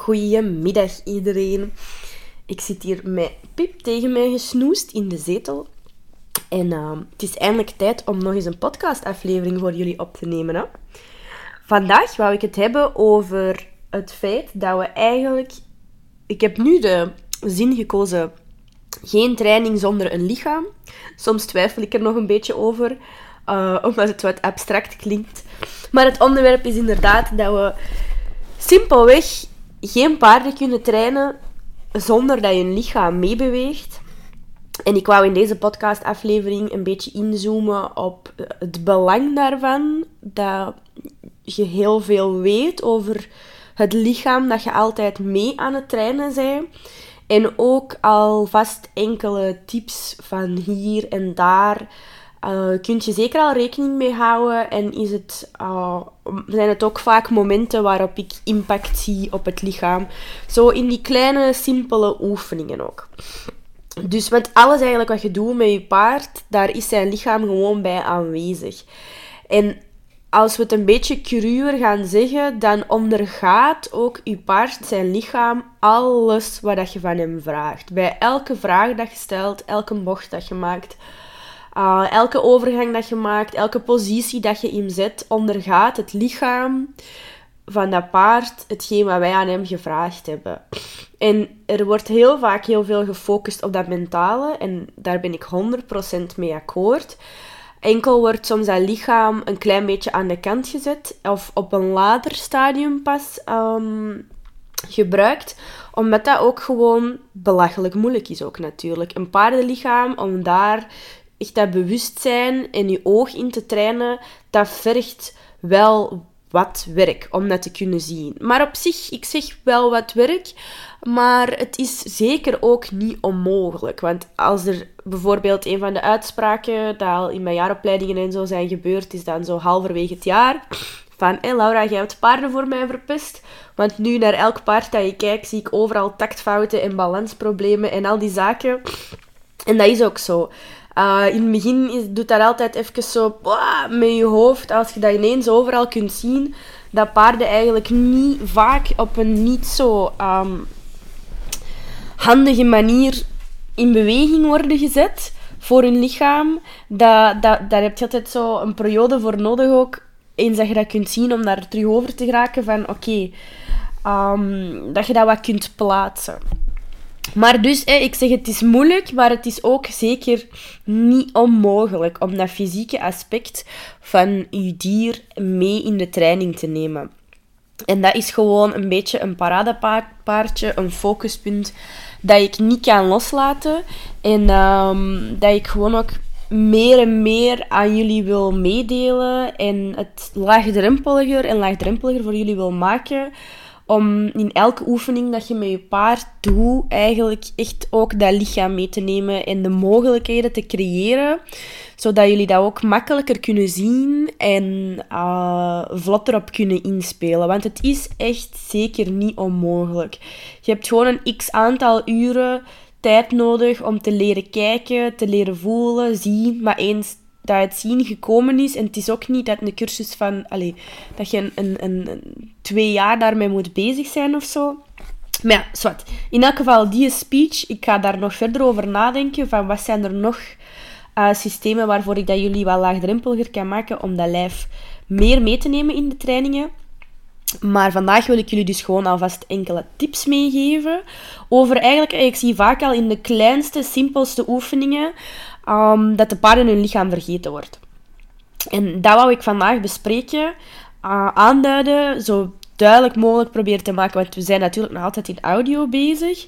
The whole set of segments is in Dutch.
Goedemiddag iedereen. Ik zit hier met Pip tegen mij gesnoest in de zetel. En uh, het is eindelijk tijd om nog eens een podcastaflevering voor jullie op te nemen. Hè? Vandaag wou ik het hebben over het feit dat we eigenlijk... Ik heb nu de zin gekozen... Geen training zonder een lichaam. Soms twijfel ik er nog een beetje over. Uh, omdat het wat abstract klinkt. Maar het onderwerp is inderdaad dat we simpelweg geen paarden kunnen trainen zonder dat je lichaam meebeweegt. En ik wou in deze podcastaflevering een beetje inzoomen op het belang daarvan. Dat je heel veel weet over het lichaam, dat je altijd mee aan het trainen bent. En ook alvast enkele tips van hier en daar uh, kun je zeker al rekening mee houden. En is het, uh, zijn het ook vaak momenten waarop ik impact zie op het lichaam. Zo in die kleine, simpele oefeningen ook. Dus met alles eigenlijk wat je doet met je paard, daar is zijn lichaam gewoon bij aanwezig. En als we het een beetje cruwer gaan zeggen, dan ondergaat ook je paard zijn lichaam alles wat je van hem vraagt. Bij elke vraag dat je stelt, elke bocht dat je maakt, uh, elke overgang dat je maakt, elke positie dat je hem zet, ondergaat het lichaam van dat paard hetgeen wat wij aan hem gevraagd hebben. En er wordt heel vaak heel veel gefocust op dat mentale en daar ben ik 100% mee akkoord. Enkel wordt soms dat lichaam een klein beetje aan de kant gezet of op een later stadium pas um, gebruikt, omdat dat ook gewoon belachelijk moeilijk is ook natuurlijk. Een paardenlichaam, om daar echt dat bewustzijn en je oog in te trainen, dat vergt wel wat werk om dat te kunnen zien. Maar op zich, ik zeg wel wat werk, maar het is zeker ook niet onmogelijk. Want als er bijvoorbeeld een van de uitspraken die al in mijn jaaropleidingen en zo zijn gebeurd, is dan zo halverwege het jaar van hé Laura, jij hebt paarden voor mij verpest. Want nu naar elk paard dat je kijkt, zie ik overal taktfouten en balansproblemen en al die zaken. En dat is ook zo. Uh, in het begin is, doet dat altijd even zo met je hoofd. Als je dat ineens overal kunt zien, dat paarden eigenlijk niet vaak op een niet zo um, handige manier in beweging worden gezet voor hun lichaam. Dat, dat, daar heb je altijd zo een periode voor nodig ook. Eens dat je dat kunt zien om daar terug over te geraken van oké, um, dat je dat wat kunt plaatsen. Maar dus, ik zeg het is moeilijk, maar het is ook zeker niet onmogelijk om dat fysieke aspect van je dier mee in de training te nemen. En dat is gewoon een beetje een paradepaardje, een focuspunt dat ik niet kan loslaten. En um, dat ik gewoon ook meer en meer aan jullie wil meedelen en het laagdrempeliger en laagdrempeliger voor jullie wil maken om in elke oefening dat je met je paard doet, eigenlijk echt ook dat lichaam mee te nemen en de mogelijkheden te creëren, zodat jullie dat ook makkelijker kunnen zien en uh, vlotter op kunnen inspelen. Want het is echt zeker niet onmogelijk. Je hebt gewoon een x aantal uren tijd nodig om te leren kijken, te leren voelen, zien, maar eens dat het zien gekomen is. En het is ook niet dat een cursus van... Allez, dat je een, twee jaar daarmee moet bezig zijn of zo. Maar ja, zwart. In elk geval, die speech, ik ga daar nog verder over nadenken. Van wat zijn er nog uh, systemen waarvoor ik dat jullie wel laagdrempeliger kan maken om dat lijf meer mee te nemen in de trainingen. Maar vandaag wil ik jullie dus gewoon alvast enkele tips meegeven. Over eigenlijk, ik zie vaak al in de kleinste, simpelste oefeningen um, dat de paarden hun lichaam vergeten wordt. En dat wou ik vandaag bespreken, uh, aanduiden, zo duidelijk mogelijk proberen te maken, want we zijn natuurlijk nog altijd in audio bezig.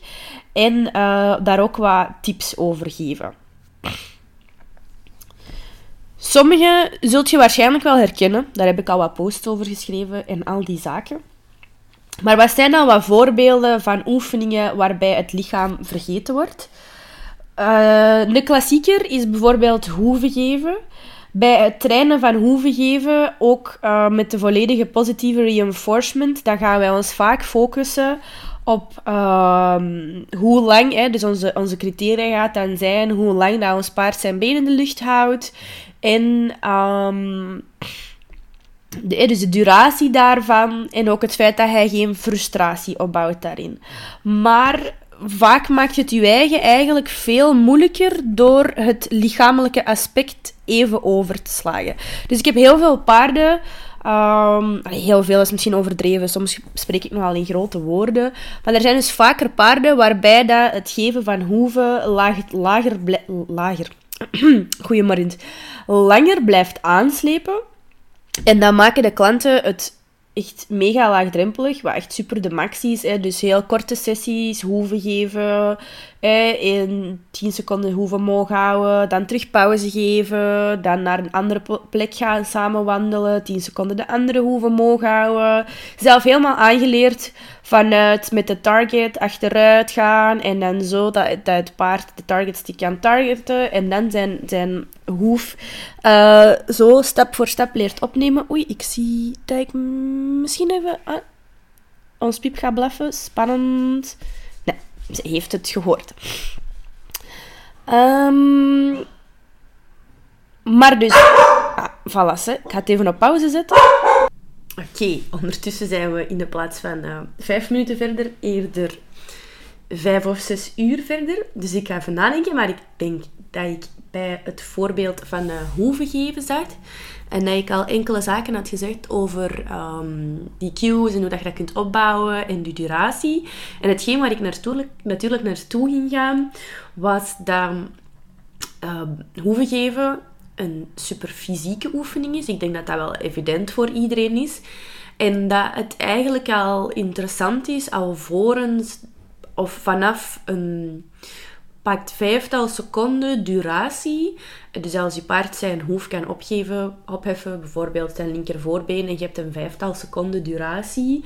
En uh, daar ook wat tips over geven. Sommige zult je waarschijnlijk wel herkennen. Daar heb ik al wat posts over geschreven en al die zaken. Maar wat zijn dan wat voorbeelden van oefeningen waarbij het lichaam vergeten wordt? Uh, de klassieker is bijvoorbeeld hoeven geven. Bij het trainen van hoeven geven, ook uh, met de volledige positieve reinforcement, dan gaan wij ons vaak focussen op uh, hoe lang, hè, dus onze, onze criteria gaat dan zijn hoe lang dat ons paard zijn benen in de lucht houdt. En um, de, dus de duratie daarvan en ook het feit dat hij geen frustratie opbouwt daarin. Maar vaak maakt het je eigen eigenlijk veel moeilijker door het lichamelijke aspect even over te slagen. Dus ik heb heel veel paarden. Um, heel veel is misschien overdreven, soms spreek ik nogal in grote woorden. Maar er zijn dus vaker paarden waarbij dat het geven van hoeven lager, lager, lager langer blijft aanslepen. En dan maken de klanten het echt mega laagdrempelig, wat echt super de max is. Hè. Dus heel korte sessies, hoeven geven. In 10 seconden hoeven mogen houden, dan terug pauze geven, dan naar een andere plek gaan samen wandelen, 10 seconden de andere hoeven mogen houden. Zelf helemaal aangeleerd vanuit met de target achteruit gaan en dan zo dat, dat het paard de targets die kan targeten en dan zijn, zijn hoef uh, zo stap voor stap leert opnemen. Oei, ik zie dat ik misschien even uh, ons piep ga blaffen. Spannend. Ze heeft het gehoord. Um, maar dus... Ah, voilà, ik ga het even op pauze zetten. Oké, ondertussen zijn we in de plaats van uh, vijf minuten verder eerder vijf of zes uur verder. Dus ik ga even nadenken, maar ik denk dat ik bij het voorbeeld van uh, hoeven geven zat. En dat ik al enkele zaken had gezegd over um, die cues en hoe dat je dat kunt opbouwen en de duratie. En hetgeen waar ik naartoe, natuurlijk naartoe ging gaan, was dat uh, hoeven geven een super fysieke oefening is. Ik denk dat dat wel evident voor iedereen is. En dat het eigenlijk al interessant is, alvorens of vanaf een pakt vijftal seconden duratie. Dus als je paard zijn hoef kan opgeven, opheffen, bijvoorbeeld zijn linkervoorbeen, en je hebt een vijftal seconden duratie,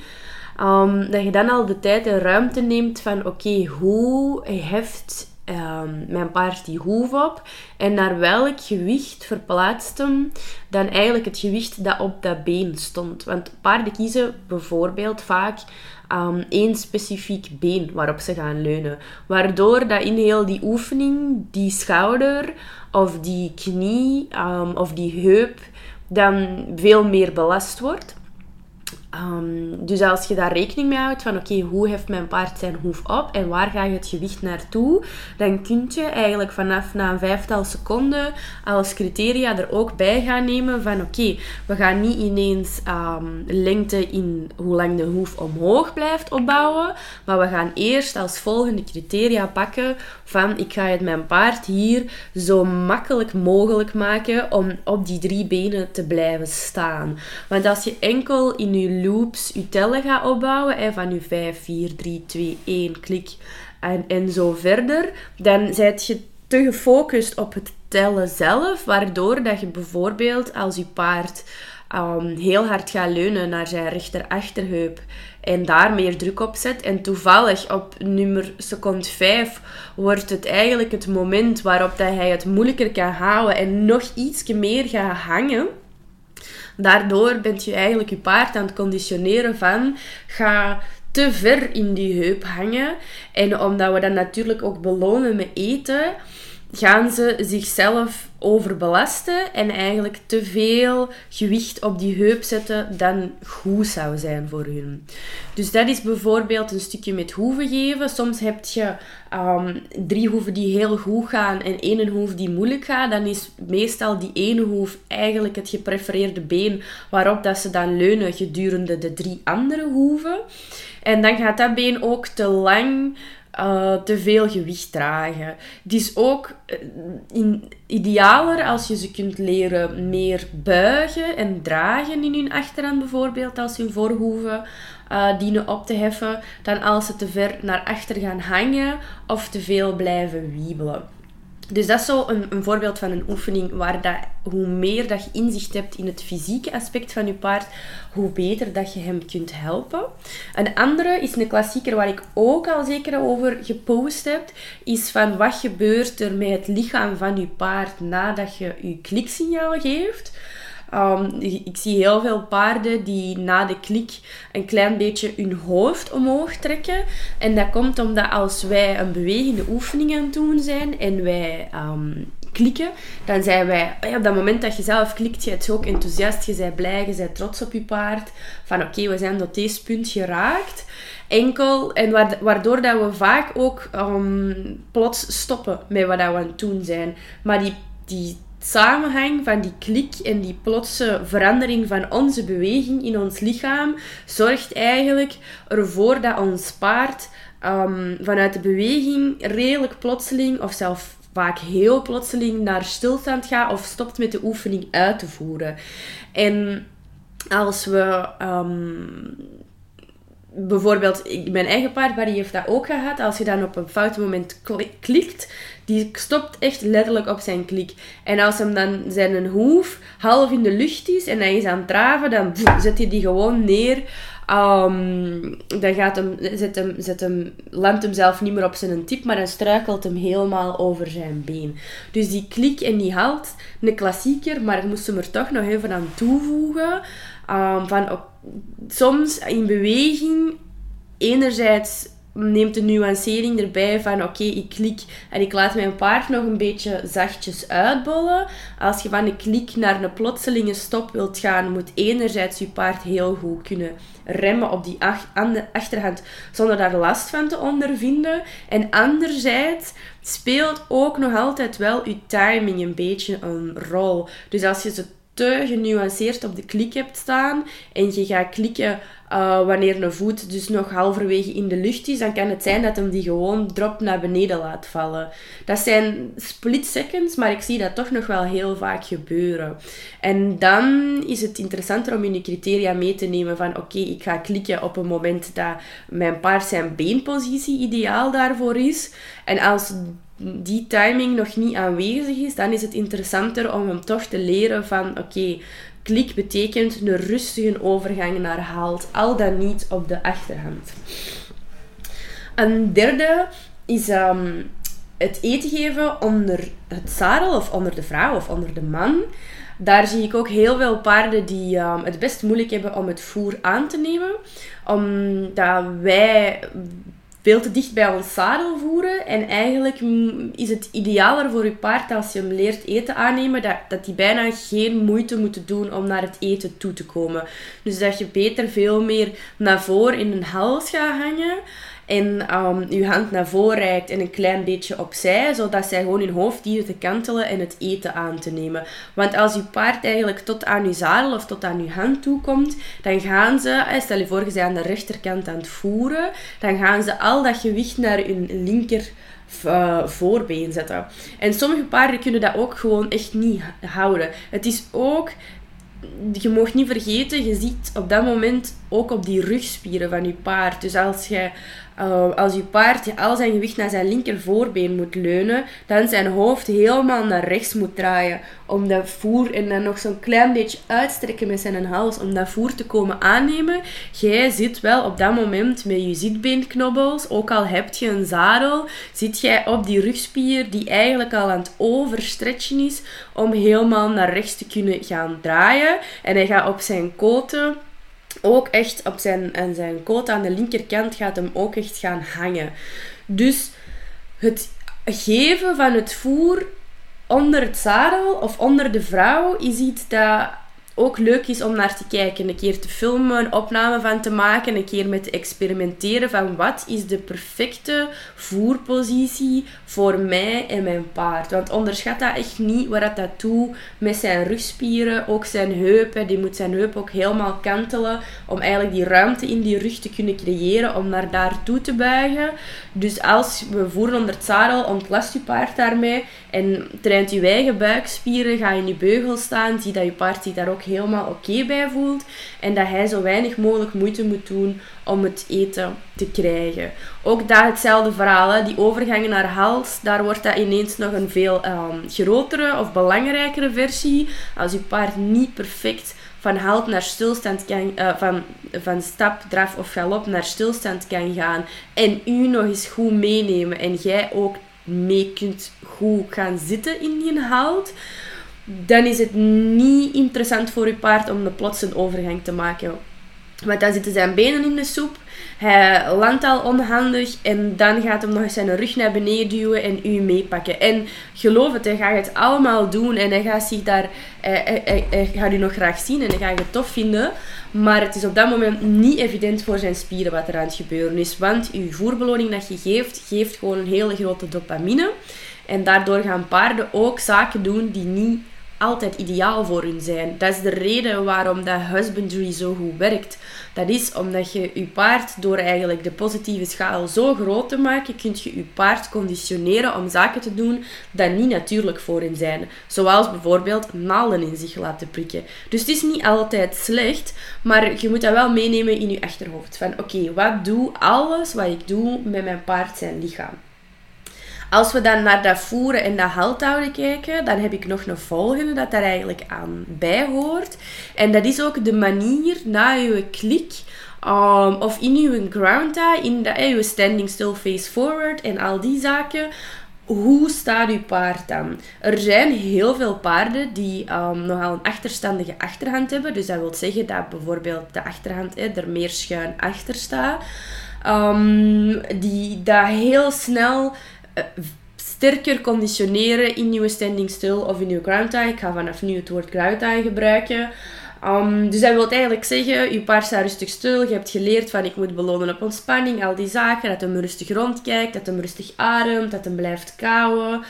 um, dat je dan al de tijd en ruimte neemt van oké, hoe heft um, mijn paard die hoef op en naar welk gewicht verplaatst hem dan eigenlijk het gewicht dat op dat been stond. Want paarden kiezen bijvoorbeeld vaak um, één specifiek been waarop ze gaan leunen. Waardoor dat in heel die oefening die schouder of die knie um, of die heup dan veel meer belast wordt. Um, dus als je daar rekening mee houdt van oké, hoe heeft mijn paard zijn hoef op en waar ga je het gewicht naartoe, dan kun je eigenlijk vanaf na een vijftal seconden als criteria er ook bij gaan nemen van oké, we gaan niet ineens um, lengte in hoe lang de hoef omhoog blijft opbouwen, maar we gaan eerst als volgende criteria pakken van ik ga het mijn paard hier zo makkelijk mogelijk maken om op die drie benen te blijven staan. Want als je enkel in je loops je tellen gaat opbouwen, en van je 5, 4, 3, 2, 1, klik en, en zo verder, dan zet je te gefocust op het tellen zelf, waardoor dat je bijvoorbeeld als je paard um, heel hard gaat leunen naar zijn rechter achterheup en daar meer druk op zet. En toevallig op nummer seconde 5 wordt het eigenlijk het moment waarop dat hij het moeilijker kan houden en nog iets meer gaat hangen. Daardoor bent je eigenlijk je paard aan het conditioneren van ga te ver in die heup hangen. En omdat we dan natuurlijk ook belonen met eten, gaan ze zichzelf overbelasten en eigenlijk te veel gewicht op die heup zetten dan goed zou zijn voor hun. Dus dat is bijvoorbeeld een stukje met hoeven geven. Soms heb je um, drie hoeven die heel goed gaan en één hoef die moeilijk gaat. Dan is meestal die ene hoef eigenlijk het geprefereerde been waarop dat ze dan leunen gedurende de drie andere hoeven. En dan gaat dat been ook te lang uh, te veel gewicht dragen. Het is ook uh, in, idealer als je ze kunt leren meer buigen en dragen in hun achterhand bijvoorbeeld, als hun voorhoeven uh, dienen op te heffen, dan als ze te ver naar achter gaan hangen of te veel blijven wiebelen. Dus dat is zo een, een, voorbeeld van een oefening waar dat, hoe meer dat je inzicht hebt in het fysieke aspect van je paard, hoe beter dat je hem kunt helpen. Een andere is een klassieker waar ik ook al zeker over gepost heb, is van wat gebeurt er met het lichaam van je paard nadat je je kliksignaal geeft. Um, ik zie heel veel paarden die na de klik een klein beetje hun hoofd omhoog trekken. En dat komt omdat als wij een bewegende oefening aan het doen zijn en wij um, klikken, dan zijn wij, op dat moment dat je zelf klikt, je bent ook enthousiast, je bent blij, je bent trots op je paard. Van oké, we zijn tot deze punt geraakt. Enkel, en waardoor dat we vaak ook um, plots stoppen met wat we aan het doen zijn. Maar die, die samenhang van die klik en die plotse verandering van onze beweging in ons lichaam zorgt eigenlijk ervoor dat ons paard um, vanuit de beweging redelijk plotseling of zelfs vaak heel plotseling naar stilstand gaat of stopt met de oefening uit te voeren. En als we um, bijvoorbeeld, mijn eigen paard, Barry heeft dat ook gehad. Als je dan op een fout moment klikt, die stopt echt letterlijk op zijn klik. En als hem dan zijn hoef half in de lucht is en hij is aan het draven, dan zet hij die gewoon neer. Um, dan gaat hem, zet hem, zet hem, landt hem zelf niet meer op zijn tip, maar dan struikelt hem helemaal over zijn been. Dus die klik en die halt, een klassieker, maar ik moest hem er toch nog even aan toevoegen. Um, van soms in beweging, enerzijds neemt de nuancering erbij van oké, ik klik en ik laat mijn paard nog een beetje zachtjes uitbollen. Als je van een klik naar een plotselinge stop wilt gaan, moet enerzijds je paard heel goed kunnen remmen op die achterhand zonder daar last van te ondervinden. En anderzijds speelt ook nog altijd wel je timing een beetje een rol. Dus als je ze te genuanceerd op de klik hebt staan en je gaat klikken uh, wanneer een voet dus nog halverwege in de lucht is, dan kan het zijn dat hem die gewoon drop naar beneden laat vallen. Dat zijn split seconds, maar ik zie dat toch nog wel heel vaak gebeuren. En dan is het interessanter om in je criteria mee te nemen van oké, ik ga klikken op een moment dat mijn paard zijn beenpositie ideaal daarvoor is. En als die timing nog niet aanwezig is, dan is het interessanter om hem toch te leren van oké, klik betekent een rustige overgang naar haalt, al dan niet op de achterhand. Een derde is ehm, het eten geven onder het zadel of onder de vrouw of onder de man. Daar zie ik ook heel veel paarden die um, het best moeilijk hebben om het voer aan te nemen. Omdat wij veel te dicht bij ons zadel voeren. En eigenlijk is het idealer voor je paard als je hem leert eten aannemen, dat, dat hij bijna geen moeite moet doen om naar het eten toe te komen. Dus dat je beter veel meer naar voren in een hals gaat hangen en je hand naar voren reikt en een klein beetje opzij, zodat zij gewoon hun hoofd dienen te kantelen en het eten aan te nemen. Want als je paard eigenlijk tot aan je zadel of tot aan je hand toe komt, dan gaan ze, eh, stel je voor je aan de rechterkant aan het voeren, dan gaan ze al dat gewicht naar hun linker uh, voorbeen zetten. En sommige paarden kunnen dat ook gewoon echt niet houden. Het is ook je mag niet vergeten, je ziet op dat moment ook op die rugspieren van je paard. Dus als je uh, als je paard al zijn gewicht naar zijn linker voorbeen moet leunen, dan zijn hoofd helemaal naar rechts moet draaien om dat voer en dan nog zo'n klein beetje uitstrekken met zijn hals om dat voer te komen aannemen. Jij zit wel op dat moment met je zitbeenknobbels, ook al heb je een zadel, zit jij op die rugspier die eigenlijk al aan het overstretchen is om helemaal naar rechts te kunnen gaan draaien. En hij gaat op zijn koten ook echt op zijn, en zijn koot aan de linkerkant gaat hem ook echt gaan hangen. Dus het geven van het voer onder het zadel of onder de vrouw is iets dat ook leuk is om naar te kijken. Een keer te filmen, een opname van te maken, een keer met te experimenteren van wat is de perfecte voerpositie voor mij en mijn paard. Want onderschat dat echt niet wat dat doet met zijn rugspieren, ook zijn heupen. Die moet zijn heup ook helemaal kantelen om eigenlijk die ruimte in die rug te kunnen creëren om naar daartoe te buigen. Dus als we voeren onder het zadel, ontlast je paard daarmee en traint je eigen buikspieren, ga je in je beugel staan, zie dat je paard zich daar ook helemaal oké bij voelt. En dat hij zo weinig mogelijk moeite moet doen om het eten te krijgen. Ook daar hetzelfde verhaal, die overgangen naar hals, daar wordt dat ineens nog een veel um, grotere of belangrijkere versie. Als je paard niet perfect van halt naar stilstand kan, uh, van, van stap, draf of galop naar stilstand kan gaan en u nog eens goed meenemen en jij ook mee kunt goed gaan zitten in die halt, dan is het niet interessant voor je paard om de plots een overgang te maken. Want dan zitten zijn benen in de soep. Hij landt al onhandig en dan gaat hem nog eens zijn rug naar beneden duwen en u meepakken. En geloof het, hij gaat het allemaal doen en hij gaat zich daar, hij, hij, gaat u nog graag zien en hij gaat het tof vinden. Maar het is op dat moment niet evident voor zijn spieren wat er aan het gebeuren is. Want uw voerbeloning dat je geeft, geeft gewoon een hele grote dopamine. En daardoor gaan paarden ook zaken doen die niet altijd ideaal voor hun zijn. Dat is de reden waarom dat husbandry zo goed werkt. Dat is omdat je je paard, door eigenlijk de positieve schaal zo groot te maken, kunt je je paard conditioneren om zaken te doen die niet natuurlijk voor hen zijn. Zoals bijvoorbeeld naalden in zich laten prikken. Dus het is niet altijd slecht, maar je moet dat wel meenemen in je achterhoofd. Van oké, wat doe alles wat ik doe met mijn paard zijn lichaam? Als we dan naar dat voeren en dat houden kijken, dan heb ik nog een volgende dat daar eigenlijk aan bij hoort. En dat is ook de manier na je klik um, of in je ground in de, eh, je standing still face forward en al die zaken. Hoe staat uw paard dan? Er zijn heel veel paarden die um, nogal een achterstandige achterhand hebben. Dus dat wil zeggen dat bijvoorbeeld de achterhand eh, er meer schuin achter staat. Um, die dat heel snel sterker conditioneren in nieuwe standing still of in uw ground tie. Ik ga vanaf nu het woord ground tie gebruiken. Um, dus dat wil eigenlijk zeggen, je paard staat rustig stil. Je hebt geleerd van ik moet belonen op ontspanning, al die zaken. Dat hem rustig rondkijkt, dat hem rustig ademt, dat hem blijft kauwen.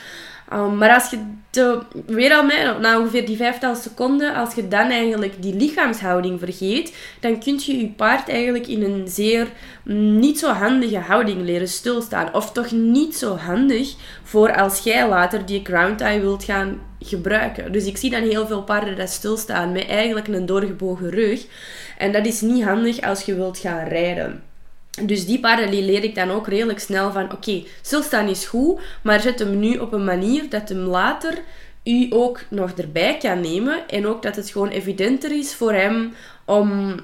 Um, maar als je de, weer al na ongeveer die vijftal seconden, als je dan eigenlijk die lichaamshouding vergeet, dan kun je je paard eigenlijk in een zeer niet zo handige houding leren stilstaan. Of toch niet zo handig voor als jij later die ground tie wilt gaan gebruiken. Dus ik zie dan heel veel paarden dat stilstaan met eigenlijk een doorgebogen rug. En dat is niet handig als je wilt gaan rijden. Dus die paarden leer ik dan ook redelijk snel van, oké, okay, stilstaan is goed, maar zet hem nu op een manier dat hem later u ook nog erbij kan nemen. En ook dat het gewoon evidenter is voor hem om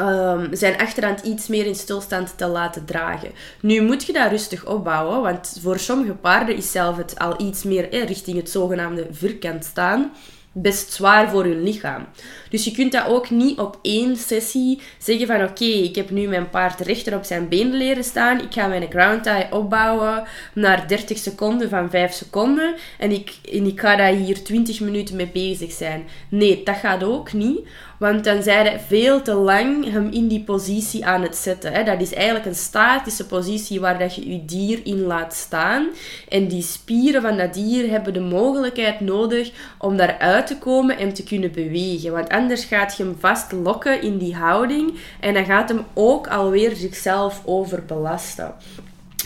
um, zijn achterhand iets meer in stilstand te laten dragen. Nu moet je dat rustig opbouwen, want voor sommige paarden is zelf het al iets meer richting het zogenaamde vierkant staan best zwaar voor hun lichaam. Dus je kunt dat ook niet op één sessie zeggen van oké, ik heb nu mijn paard rechter op zijn been leren staan. Ik ga mijn ground tie opbouwen naar 30 seconden van 5 seconden. En ik, en ik ga daar hier 20 minuten mee bezig zijn. Nee, dat gaat ook niet. Want dan zijn je veel te lang hem in die positie aan het zetten. Hè. Dat is eigenlijk een statische positie waar dat je je dier in laat staan. En die spieren van dat dier hebben de mogelijkheid nodig om daaruit te komen en te kunnen bewegen. Want anders gaat je hem vastlokken in die houding en dan gaat hem ook alweer zichzelf overbelasten.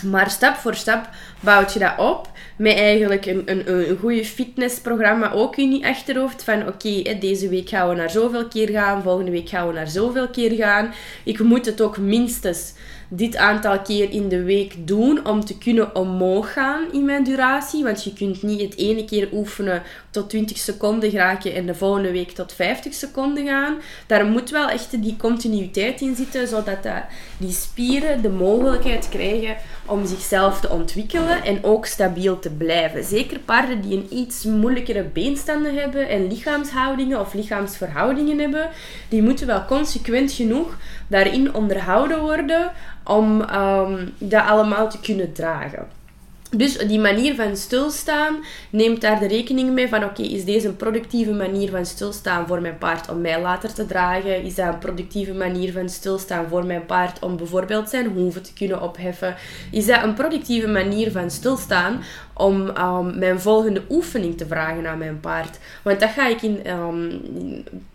Maar stap voor stap bouwt je dat op met eigenlijk een, een, een goede fitnessprogramma ook in je achterhoofd. Van oké, deze week gaan we naar zoveel keer gaan, volgende week gaan we naar zoveel keer gaan. Ik moet het ook minstens dit aantal keer in de week doen om te kunnen omhoog gaan in mijn duratie. Want je kunt niet het ene keer oefenen tot 20 seconden geraken en de volgende week tot 50 seconden gaan. Daar moet wel echt die continuïteit in zitten, zodat die spieren de mogelijkheid krijgen om zichzelf te ontwikkelen en ook stabiel te blijven. Zeker paarden die een iets moeilijkere beenstanden hebben en lichaamshoudingen of lichaamsverhoudingen hebben, die moeten wel consequent genoeg daarin onderhouden worden om um, dat allemaal te kunnen dragen. Dus die manier van stilstaan neemt daar de rekening mee van oké, is deze een productieve manier van stilstaan voor mijn paard om mij later te dragen? Is dat een productieve manier van stilstaan voor mijn paard om bijvoorbeeld zijn hoeven te kunnen opheffen? Is dat een productieve manier van stilstaan om um, mijn volgende oefening te vragen aan mijn paard? Want dat ga ik in, um,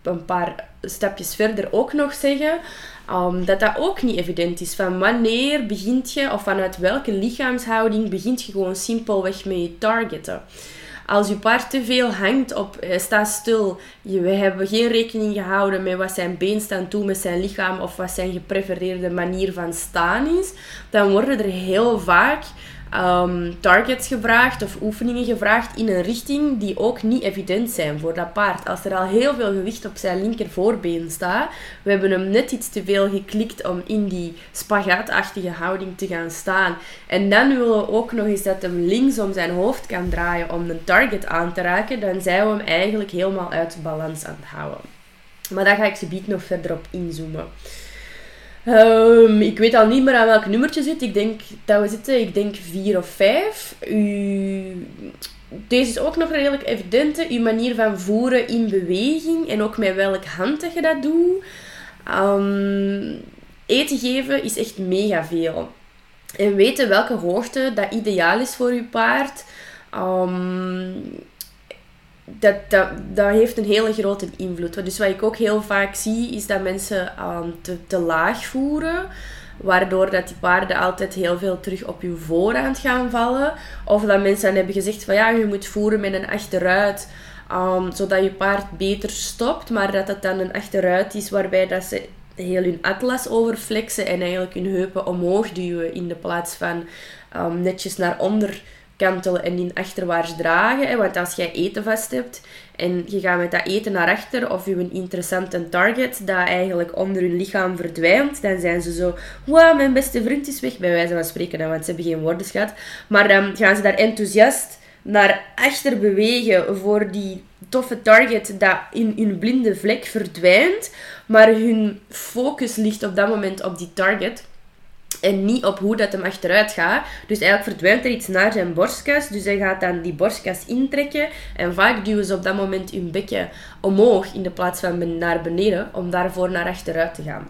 een paar stapjes verder ook nog zeggen. Um, dat dat ook niet evident is. Van wanneer begint je, of vanuit welke lichaamshouding begint je gewoon simpelweg met je targeten. Als je paard te veel hangt op, hij staat stil, we hebben geen rekening gehouden met wat zijn been staat toe met zijn lichaam of wat zijn geprefereerde manier van staan is, dan worden er heel vaak um, targets gevraagd of oefeningen gevraagd in een richting die ook niet evident zijn voor dat paard. Als er al heel veel gewicht op zijn linker voorbeen staat, we hebben hem net iets te veel geklikt om in die spagaatachtige houding te gaan staan. En dan willen we ook nog eens dat hem links om zijn hoofd kan draaien om een target aan te raken, dan zijn we hem eigenlijk helemaal uit balans aan het houden. Maar daar ga ik ze nog verder op inzoomen. Ehm, ik weet al niet meer aan welk nummertje zit. Ik denk dat we zitten, ik denk vier of vijf. U... Deze is ook nog redelijk evidente. Uw manier van voeren in beweging en ook met welke hand dat je dat doet. Um, eten geven is echt mega veel. En weten welke hoogte dat ideaal is voor je paard. Um, dat, dat, dat heeft een hele grote invloed. Dus wat ik ook heel vaak zie, is dat mensen um, te, te laag voeren. Waardoor dat die paarden altijd heel veel terug op je voorhand gaan vallen. Of dat mensen dan hebben gezegd van ja, je moet voeren met een achteruit. Um, zodat je paard beter stopt. Maar dat het dan een achteruit is waarbij dat ze heel hun atlas overflexen. En eigenlijk hun heupen omhoog duwen. In de plaats van um, netjes naar onder kantelen en in achterwaarts dragen. Hè? Want als jij eten vast hebt en je gaat met dat eten naar achter of je een interessante target dat eigenlijk onder hun lichaam verdwijnt, dan zijn ze zo, wow, mijn beste vriend is weg, bij wijze van spreken, want ze hebben geen woordenschat. Maar dan gaan ze daar enthousiast naar achter bewegen voor die toffe target dat in hun blinde vlek verdwijnt, maar hun focus ligt op dat moment op die target. En niet op hoe dat hem achteruit gaat. Dus eigenlijk verdwijnt er iets naar zijn borstkas. Dus hij gaat dan die borstkas intrekken. En vaak duwen ze op dat moment hun bekken omhoog in de plaats van naar beneden. Om daarvoor naar achteruit te gaan.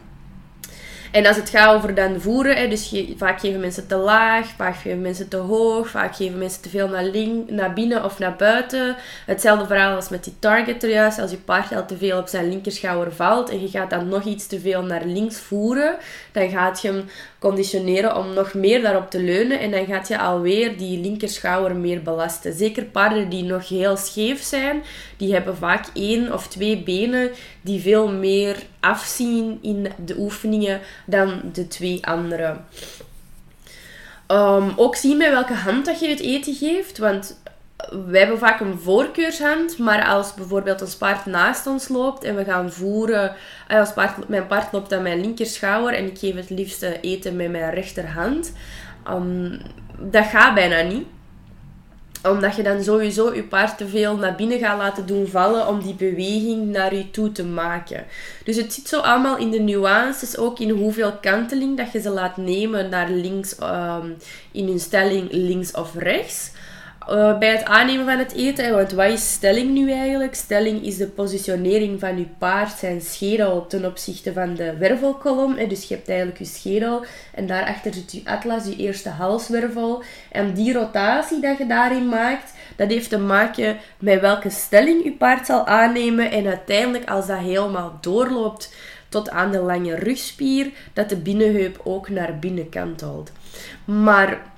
En als het gaat over dan voeren, hè, dus vaak geven mensen te laag, vaak geven mensen te hoog, vaak geven mensen te veel naar, naar binnen of naar buiten. Hetzelfde verhaal als met die target juist. Als je paard al te veel op zijn linkerschouder valt en je gaat dan nog iets te veel naar links voeren, dan gaat je hem conditioneren om nog meer daarop te leunen en dan gaat je alweer die linkerschouder meer belasten. Zeker paarden die nog heel scheef zijn, die hebben vaak één of twee benen die veel meer afzien in de oefeningen dan de twee andere. Um, ook zien met welke hand dat je het eten geeft, want wij hebben vaak een voorkeurshand, maar als bijvoorbeeld een paard naast ons loopt en we gaan voeren, eh, als paard, mijn paard loopt aan mijn linkerschouder en ik geef het liefste eten met mijn rechterhand, um, dat gaat bijna niet omdat je dan sowieso je paard te veel naar binnen gaat laten doen vallen om die beweging naar je toe te maken. Dus het zit zo allemaal in de nuances, ook in hoeveel kanteling dat je ze laat nemen naar links, um, in hun stelling links of rechts. Uh, bij het aannemen van het eten. Want wat is stelling nu eigenlijk? Stelling is de positionering van je paard, zijn schedel ten opzichte van de wervelkolom. Dus je hebt eigenlijk je schedel en daarachter zit je atlas, je eerste halswervel. En die rotatie dat je daarin maakt, dat heeft te maken met welke stelling je paard zal aannemen. En uiteindelijk, als dat helemaal doorloopt tot aan de lange rugspier, dat de binnenheup ook naar binnen kantelt. Maar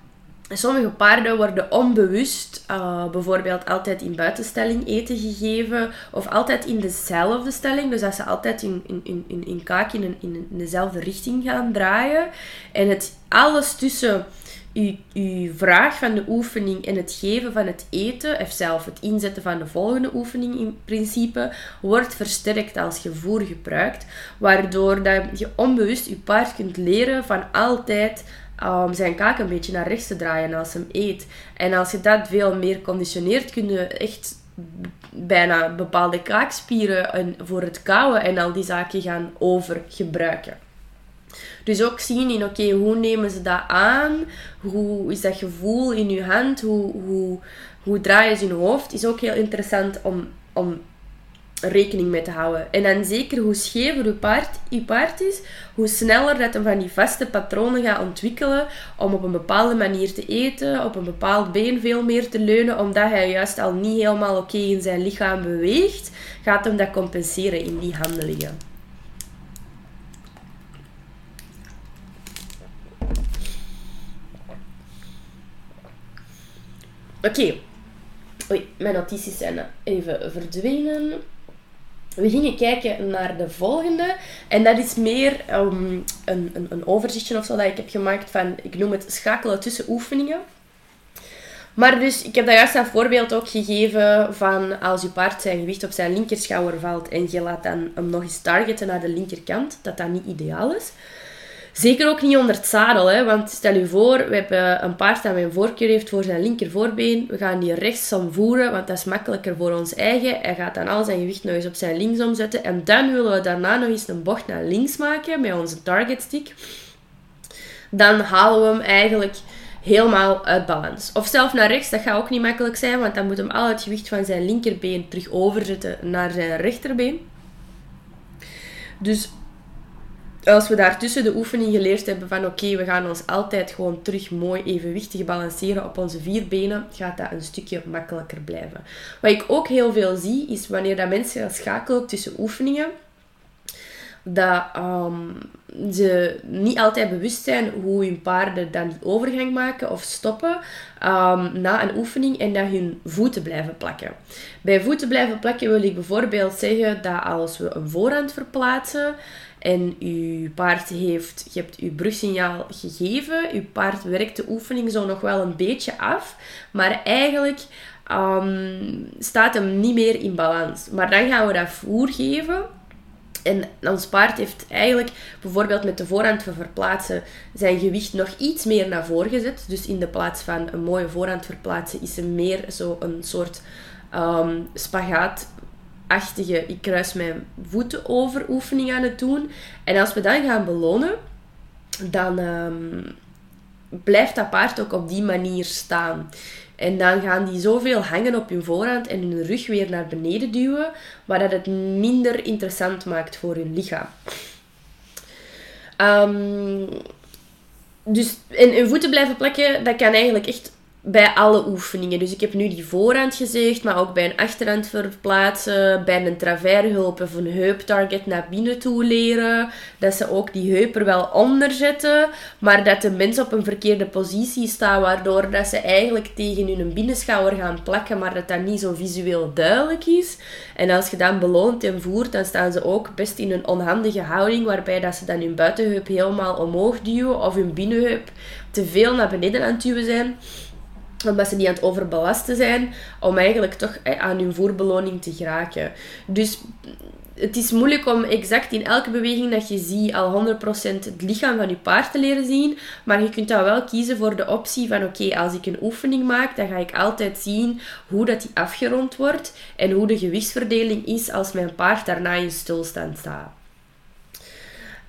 Sommige paarden worden onbewust uh, bijvoorbeeld altijd in buitenstelling eten gegeven of altijd in dezelfde stelling. Dus dat ze altijd in, in, in, in kaak in, in, dezelfde richting gaan draaien. En het alles tussen uw, vraag van de oefening en het geven van het eten, of zelf het inzetten van de volgende oefening in principe, wordt versterkt als je voer gebruikt. Waardoor dat je onbewust je paard kunt leren van altijd om zijn kaak een beetje naar rechts te draaien als hem eet. En als je dat veel meer conditioneert, kun je echt bijna bepaalde kaakspieren voor het kauwen en al die zaken gaan overgebruiken. Dus ook zien in, oké, hoe nemen ze dat aan? Hoe is dat gevoel in je hand? Hoe, hoe, hoe draaien ze hun hoofd? Is ook heel interessant om, om rekening mee te houden. En dan zeker hoe schever je paard, je paard is, hoe sneller dat hem van die vaste patronen gaat ontwikkelen om op een bepaalde manier te eten, op een bepaald been veel meer te leunen, omdat hij juist al niet helemaal oké in zijn lichaam beweegt, gaat hem dat compenseren in die handelingen. Oké. Oei, mijn notities zijn even verdwenen we gingen kijken naar de volgende. En dat is meer um, een, een, een overzichtje of zo dat ik heb gemaakt van, ik noem het schakelen tussen oefeningen. Maar dus, ik heb daar juist een voorbeeld ook gegeven van als je paard zijn gewicht op zijn linkerschouder valt en je laat dan hem nog eens targeten naar de linkerkant, dat dat niet ideaal is. Zeker ook niet onder het zadel, hè? want stel je voor, we hebben een paard dat een voorkeur heeft voor zijn linker voorbeen. We gaan die rechtsom voeren, want dat is makkelijker voor ons eigen. Hij gaat dan al zijn gewicht nog eens op zijn linksom zetten. En dan willen we daarna nog eens een bocht naar links maken met onze target stick. Dan halen we hem eigenlijk helemaal uit balans. Of zelf naar rechts, dat gaat ook niet makkelijk zijn, want dan moet hem al het gewicht van zijn linkerbeen terug overzetten naar zijn rechterbeen. Dus als we daartussen de oefening geleerd hebben van oké, we gaan ons altijd gewoon terug mooi evenwichtig balanceren op onze vier benen, gaat dat een stukje makkelijker blijven. Wat ik ook heel veel zie, is wanneer dat mensen schakelen tussen oefeningen, dat um, ze niet altijd bewust zijn hoe hun paarden dan die overgang maken of stoppen um, na een oefening en dat hun voeten blijven plakken. Bij voeten blijven plakken wil ik bijvoorbeeld zeggen dat als we een voorhand verplaatsen en uw paard heeft, je hebt uw brugsignaal gegeven, uw paard werkt de oefening zo nog wel een beetje af, maar eigenlijk um, staat hem niet meer in balans. Maar dan gaan we dat voer geven en ons paard heeft eigenlijk bijvoorbeeld met de voorhand verplaatsen zijn gewicht nog iets meer naar voren gezet. Dus in de plaats van een mooie voorhand verplaatsen is er meer zo een soort um, spagaatachtige, ik kruis mijn voeten over oefening aan het doen. En als we dan gaan belonen, dan um, blijft dat paard ook op die manier staan. En dan gaan die zoveel hangen op hun voorhand en hun rug weer naar beneden duwen, waar dat het minder interessant maakt voor hun lichaam. Um, dus in hun voeten blijven plakken, dat kan eigenlijk echt bij alle oefeningen. Dus ik heb nu die voorhand gezegd, maar ook bij een achterhand verplaatsen, bij een traverhulp of een heuptarget naar binnen toe leren. Dat ze ook die heup er wel onder zetten, maar dat de mens op een verkeerde positie staat, waardoor dat ze eigenlijk tegen hun binnenschouwer gaan plakken, maar dat dat niet zo visueel duidelijk is. En als je dan beloont en voert, dan staan ze ook best in een onhandige houding, waarbij dat ze dan hun buitenheup helemaal omhoog duwen of hun binnenheup te veel naar beneden aan het duwen zijn omdat ze niet aan het overbelasten zijn, om eigenlijk toch aan hun voorbeloning te geraken. Dus het is moeilijk om exact in elke beweging dat je ziet al 100% het lichaam van je paard te leren zien. Maar je kunt dan wel kiezen voor de optie van oké, als ik een oefening maak, dan ga ik altijd zien hoe dat die afgerond wordt en hoe de gewichtsverdeling is als mijn paard daarna in stilstand staat.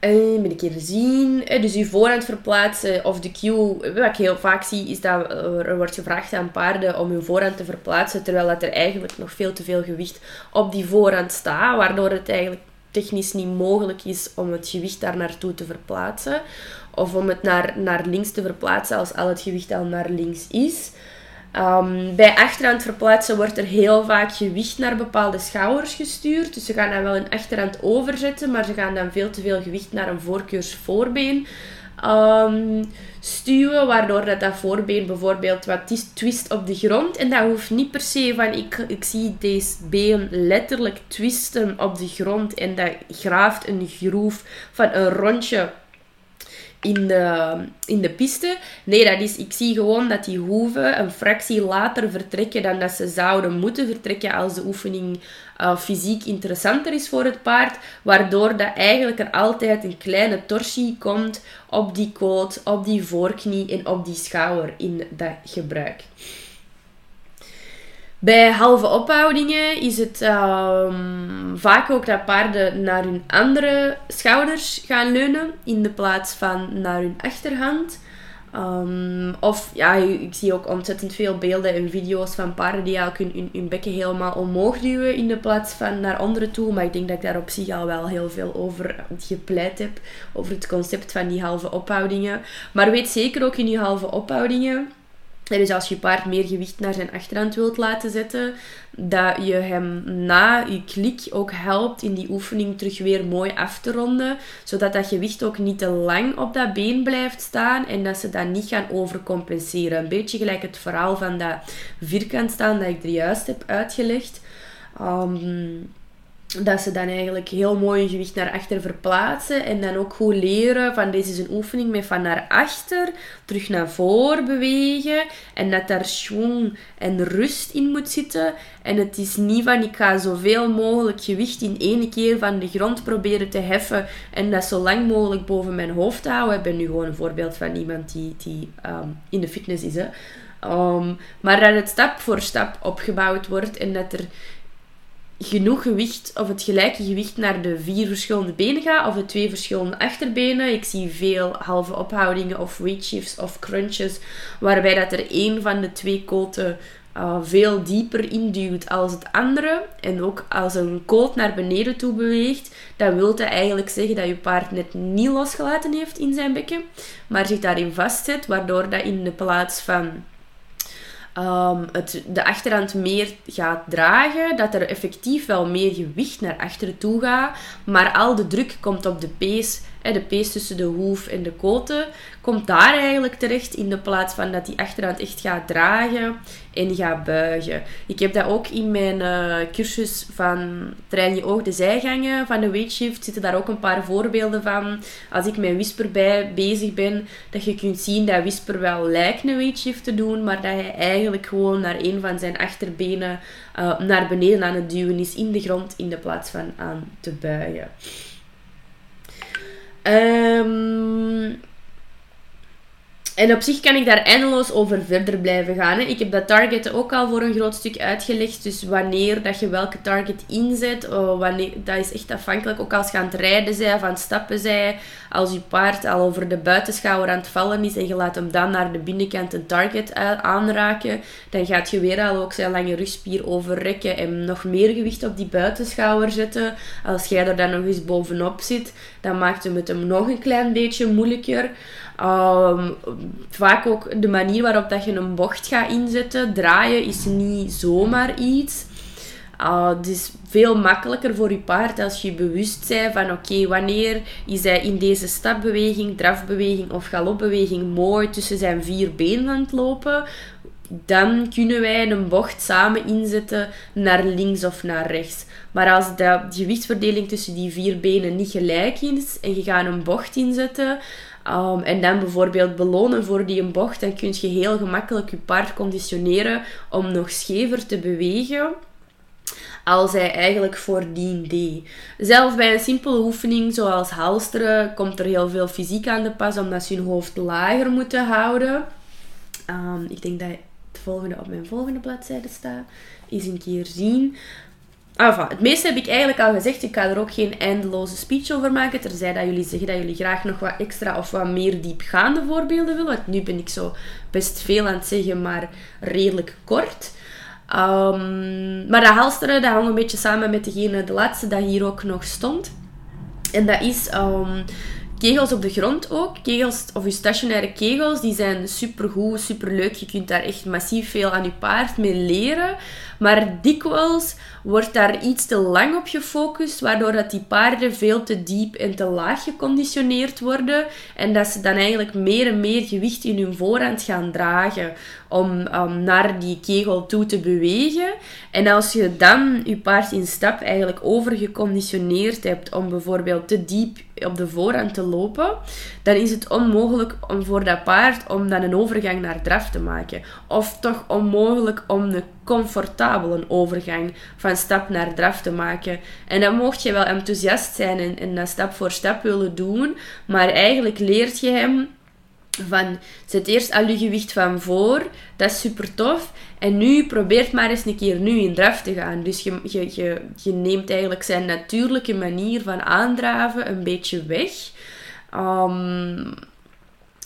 En ben ik hier zien. Dus je voorhand verplaatsen of de cue. Wat ik heel vaak zie is dat er wordt gevraagd aan paarden om hun voorhand te verplaatsen. Terwijl dat er eigenlijk nog veel te veel gewicht op die voorhand staat. Waardoor het eigenlijk technisch niet mogelijk is om het gewicht daar naartoe te verplaatsen. Of om het naar, naar links te verplaatsen als al het gewicht al naar links is. Um, bij achterhand verplaatsen wordt er heel vaak gewicht naar bepaalde schouders gestuurd. Dus ze gaan dan wel een achterhand overzetten, maar ze gaan dan veel te veel gewicht naar een voorkeursvoorbeen um, stuwen, waardoor dat, dat voorbeen bijvoorbeeld wat twist op de grond. En dat hoeft niet per se van ik, ik zie deze been letterlijk twisten op de grond en dat graaft een groef van een rondje in de, in de piste. Nee, dat is, ik zie gewoon dat die hoeven een fractie later vertrekken dan dat ze zouden moeten vertrekken als de oefening uh, fysiek interessanter is voor het paard. Waardoor dat eigenlijk er altijd een kleine torsie komt op die koot, op die voorknie en op die schouder in dat gebruik. Bij halve ophoudingen is het um, vaak ook dat paarden naar hun andere schouders gaan leunen in de plaats van naar hun achterhand. Um, of ja, ik zie ook ontzettend veel beelden en video's van paarden die eigenlijk hun, hun, bekken helemaal omhoog duwen in de plaats van naar onderen toe. Maar ik denk dat ik daar op zich al wel heel veel over gepleit heb. Over het concept van die halve ophoudingen. Maar weet zeker ook in die halve ophoudingen dus als je paard meer gewicht naar zijn achterhand wilt laten zetten, dat je hem na je klik ook helpt in die oefening terug weer mooi af te ronden. Zodat dat gewicht ook niet te lang op dat been blijft staan en dat ze dat niet gaan overcompenseren. Een beetje gelijk het verhaal van dat vierkant staan dat ik er juist heb uitgelegd. Um, dat ze dan eigenlijk heel mooi hun gewicht naar achter verplaatsen. En dan ook goed leren van deze is een oefening met van naar achter, terug naar voren bewegen. En dat daar schwung en rust in moet zitten. En het is niet van ik ga zoveel mogelijk gewicht in één keer van de grond proberen te heffen. En dat zo lang mogelijk boven mijn hoofd te houden. Ik ben nu gewoon een voorbeeld van iemand die, die ehm, in de fitness is. Hè. Ehm, maar dat het stap voor stap opgebouwd wordt en dat er genoeg gewicht of het gelijke gewicht naar de vier verschillende benen gaat of de twee verschillende achterbenen. Ik zie veel halve ophoudingen of weight shifts of crunches waarbij dat er één van de twee koten uh, veel dieper induwt als het andere. En ook als een koot naar beneden toe beweegt, dan wil dat eigenlijk zeggen dat je paard net niet losgelaten heeft in zijn bekken, maar zich daarin vastzet, waardoor dat in de plaats van het, de achterhand meer gaat dragen, dat er effectief wel meer gewicht naar achteren toe gaat, maar al de druk komt op de pees, de pees tussen de hoef en de koten, komt daar eigenlijk terecht in de plaats van dat die achterhand echt gaat dragen en gaat buigen. Ik heb dat ook in mijn uh, cursus van Train je oog de zijgangen van de weight shift zitten daar ook een paar voorbeelden van. Als ik met Whisper bij bezig ben, dat je kunt zien dat Whisper wel lijkt een weight shift te doen, maar dat hij eigenlijk gewoon naar een van zijn achterbenen uh, naar beneden aan het duwen is in de grond in de plaats van aan te buigen. Um, en op zich kan ik daar eindeloos over verder blijven gaan. Hè. Ik heb dat target ook al voor een groot stuk uitgelegd. Dus wanneer dat je welke target inzet, wanneer, dat is echt afhankelijk. Ook als je aan het rijden aan het stappen bent. Als je paard al over de buitenschouwer aan het vallen is en je laat hem dan naar de binnenkant een target aanraken, dan gaat je weer al ook zijn lange rugspier overrekken en nog meer gewicht op die buitenschouwer zetten. Als jij er dan nog eens bovenop zit, dan maakt het hem nog een klein beetje moeilijker. Um, vaak ook de manier waarop dat je een bocht gaat inzetten. Draaien is niet zomaar iets. Uh, het is veel makkelijker voor je paard als je bewust bent van oké, wanneer is hij in deze stapbeweging, drafbeweging of galopbeweging mooi tussen zijn vier benen aan het lopen. Dan kunnen wij een bocht samen inzetten naar links of naar rechts. Maar als de gewichtsverdeling tussen die vier benen niet gelijk is en je gaat een bocht inzetten, Um, en dan bijvoorbeeld belonen voor die een bocht. Dan kun je heel gemakkelijk je paard conditioneren om nog schever te bewegen als hij eigenlijk voordien deed. Zelfs bij een simpele oefening zoals halsteren komt er heel veel fysiek aan de pas omdat ze hun hoofd lager moeten houden. Um, ik denk dat het volgende op mijn volgende bladzijde staat. Eens een keer zien. Enfin, het meeste heb ik eigenlijk al gezegd. Ik ga er ook geen eindeloze speech over maken. Terzij dat jullie zeggen dat jullie graag nog wat extra of wat meer diepgaande voorbeelden willen. Nu ben ik zo best veel aan het zeggen, maar redelijk kort. Um, maar dat halsteren, dat hangt een beetje samen met degene, de laatste dat hier ook nog stond. En dat is um, kegels op de grond ook. Kegels, of je stationaire kegels, die zijn supergoed, superleuk. Je kunt daar echt massief veel aan je paard mee leren. Maar dikwijls wordt daar iets te lang op gefocust, waardoor dat die paarden veel te diep en te laag geconditioneerd worden. En dat ze dan eigenlijk meer en meer gewicht in hun voorhand gaan dragen om naar die kegel toe te bewegen. En als je dan je paard in stap eigenlijk overgeconditioneerd hebt om bijvoorbeeld te diep op de voorhand te lopen, dan is het onmogelijk om voor dat paard om dan een overgang naar draf te maken. Of toch onmogelijk om een comfortabele overgang van stap naar draf te maken. En dan mocht je wel enthousiast zijn en, en dat stap voor stap willen doen, maar eigenlijk leert je hem van zet eerst al je gewicht van voor, dat is super tof. En nu probeert maar eens een keer nu in draf te gaan. Dus je, je, je, je neemt eigenlijk zijn natuurlijke manier van aandraven een beetje weg. Um,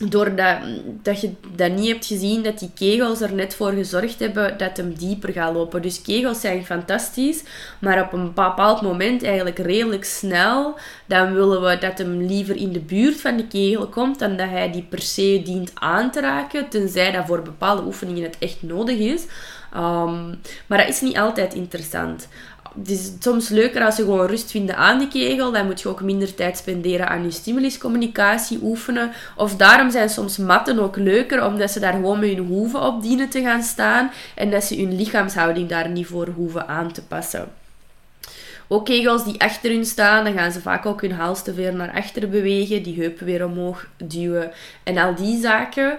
doordat dat je dat niet hebt gezien, dat die kegels er net voor gezorgd hebben dat hem dieper gaat lopen. Dus kegels zijn fantastisch, maar op een bepaald moment, eigenlijk redelijk snel, dan willen we dat hem liever in de buurt van de kegel komt dan dat hij die per se dient aan te raken, tenzij dat voor bepaalde oefeningen het echt nodig is. Um, maar dat is niet altijd interessant het is soms leuker als je gewoon rust vindt aan die kegel. Dan moet je ook minder tijd spenderen aan je stimuluscommunicatie oefenen. Of daarom zijn soms matten ook leuker, omdat ze daar gewoon met hun hoeven op dienen te gaan staan. En dat ze hun lichaamshouding daar niet voor hoeven aan te passen. Ook kegels die achter hun staan, dan gaan ze vaak ook hun hals te ver naar achter bewegen, die heupen weer omhoog duwen en al die zaken.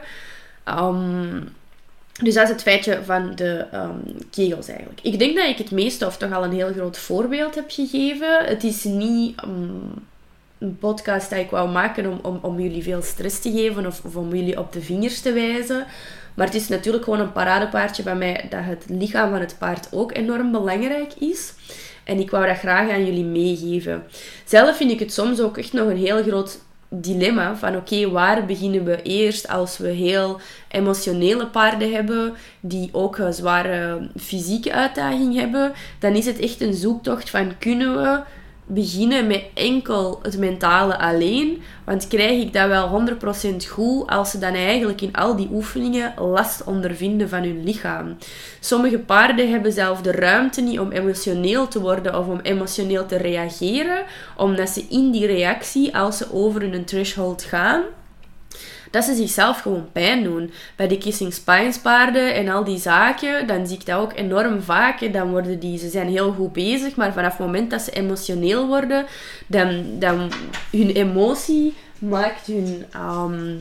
Um, dus dat is het feitje van de um, kegels eigenlijk. Ik denk dat ik het meeste of toch al een heel groot voorbeeld heb gegeven. Het is niet um, een podcast dat ik wou maken om, om, om jullie veel stress te geven of, of, om jullie op de vingers te wijzen. Maar het is natuurlijk gewoon een paradepaardje bij mij dat het lichaam van het paard ook enorm belangrijk is. En ik wou dat graag aan jullie meegeven. Zelf vind ik het soms ook echt nog een heel groot dilemma van oké, waar beginnen we eerst als we heel emotionele paarden hebben die ook een zware fysieke uitdaging hebben, dan is het echt een zoektocht van kunnen we beginnen met enkel het mentale alleen. Want krijg ik dat wel 100% goed als ze dan eigenlijk in al die oefeningen last ondervinden van hun lichaam. Sommige paarden hebben zelf de ruimte niet om emotioneel te worden of om emotioneel te reageren, omdat ze in die reactie, als ze over hun threshold gaan, dat ze zichzelf gewoon pijn doen. Bij de kissing spines paarden en al die zaken, dan zie ik dat ook enorm vaak. Dan worden die, ze zijn heel goed bezig, maar vanaf het moment dat ze emotioneel worden, dan, dan hun emotie maakt hun, um,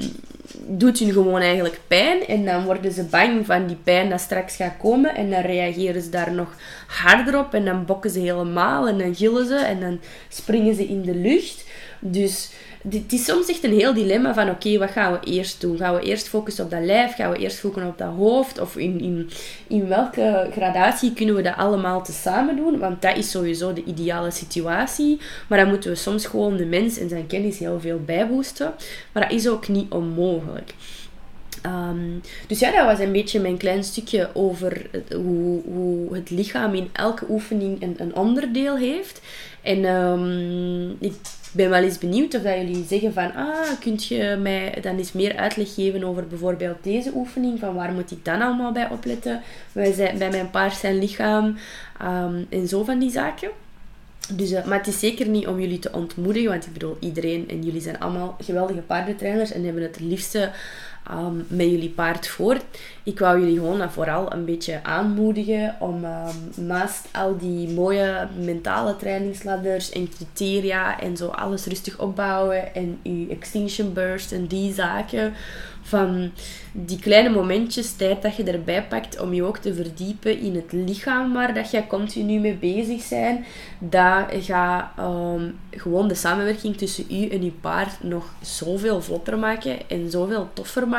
doet hun gewoon eigenlijk pijn. En dan worden ze bang van die pijn dat straks gaat komen. En dan reageren ze daar nog harder op. En dan bokken ze helemaal. En dan gillen ze. En dan springen ze in de lucht. Dus het is soms echt een heel dilemma van oké, wat gaan we eerst doen? Gaan we eerst focussen op dat lijf? Gaan we eerst focussen op dat hoofd? Of in, in, in welke gradatie kunnen we dat allemaal tezamen doen? Want dat is sowieso de ideale situatie. Maar dan moeten we soms gewoon de mens en zijn kennis heel veel bijboosten. Maar dat is ook niet onmogelijk. Um, dus ja, dat was een beetje mijn klein stukje over hoe, hoe het lichaam in elke oefening een, een onderdeel heeft. En um, ik ben wel eens benieuwd of dat jullie zeggen van, ah, kunt je mij dan eens meer uitleg geven over bijvoorbeeld deze oefening, van waar moet ik dan allemaal bij opletten bij, zijn, bij mijn paard zijn lichaam um, en zo van die zaken. Dus, uh, maar het is zeker niet om jullie te ontmoedigen, want ik bedoel, iedereen en jullie zijn allemaal geweldige paardentrainers en hebben het liefste um, met jullie paard voor. Ik wou jullie gewoon vooral een beetje aanmoedigen om um, naast al die mooie mentale trainingsladders en criteria en zo alles rustig opbouwen en je extinction burst en die zaken van die kleine momentjes tijd dat je erbij pakt om je ook te verdiepen in het lichaam waar dat je continu mee bezig bent, dat gaat um, gewoon de samenwerking tussen u en je paard nog zoveel vlotter maken en zoveel toffer maken.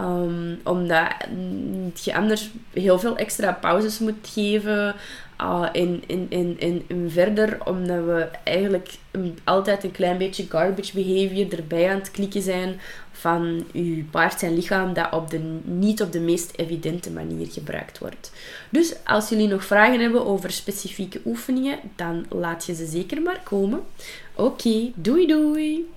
Um, omdat je anders heel veel extra pauzes moet geven. Uh, en, en, en, en, verder, omdat we eigenlijk altijd een klein beetje garbage behavior erbij aan het klikken zijn van uw paard zijn lichaam dat op de, niet op de meest evidente manier gebruikt wordt. Dus als jullie nog vragen hebben over specifieke oefeningen, dan laat je ze zeker maar komen. Oké, doei doei!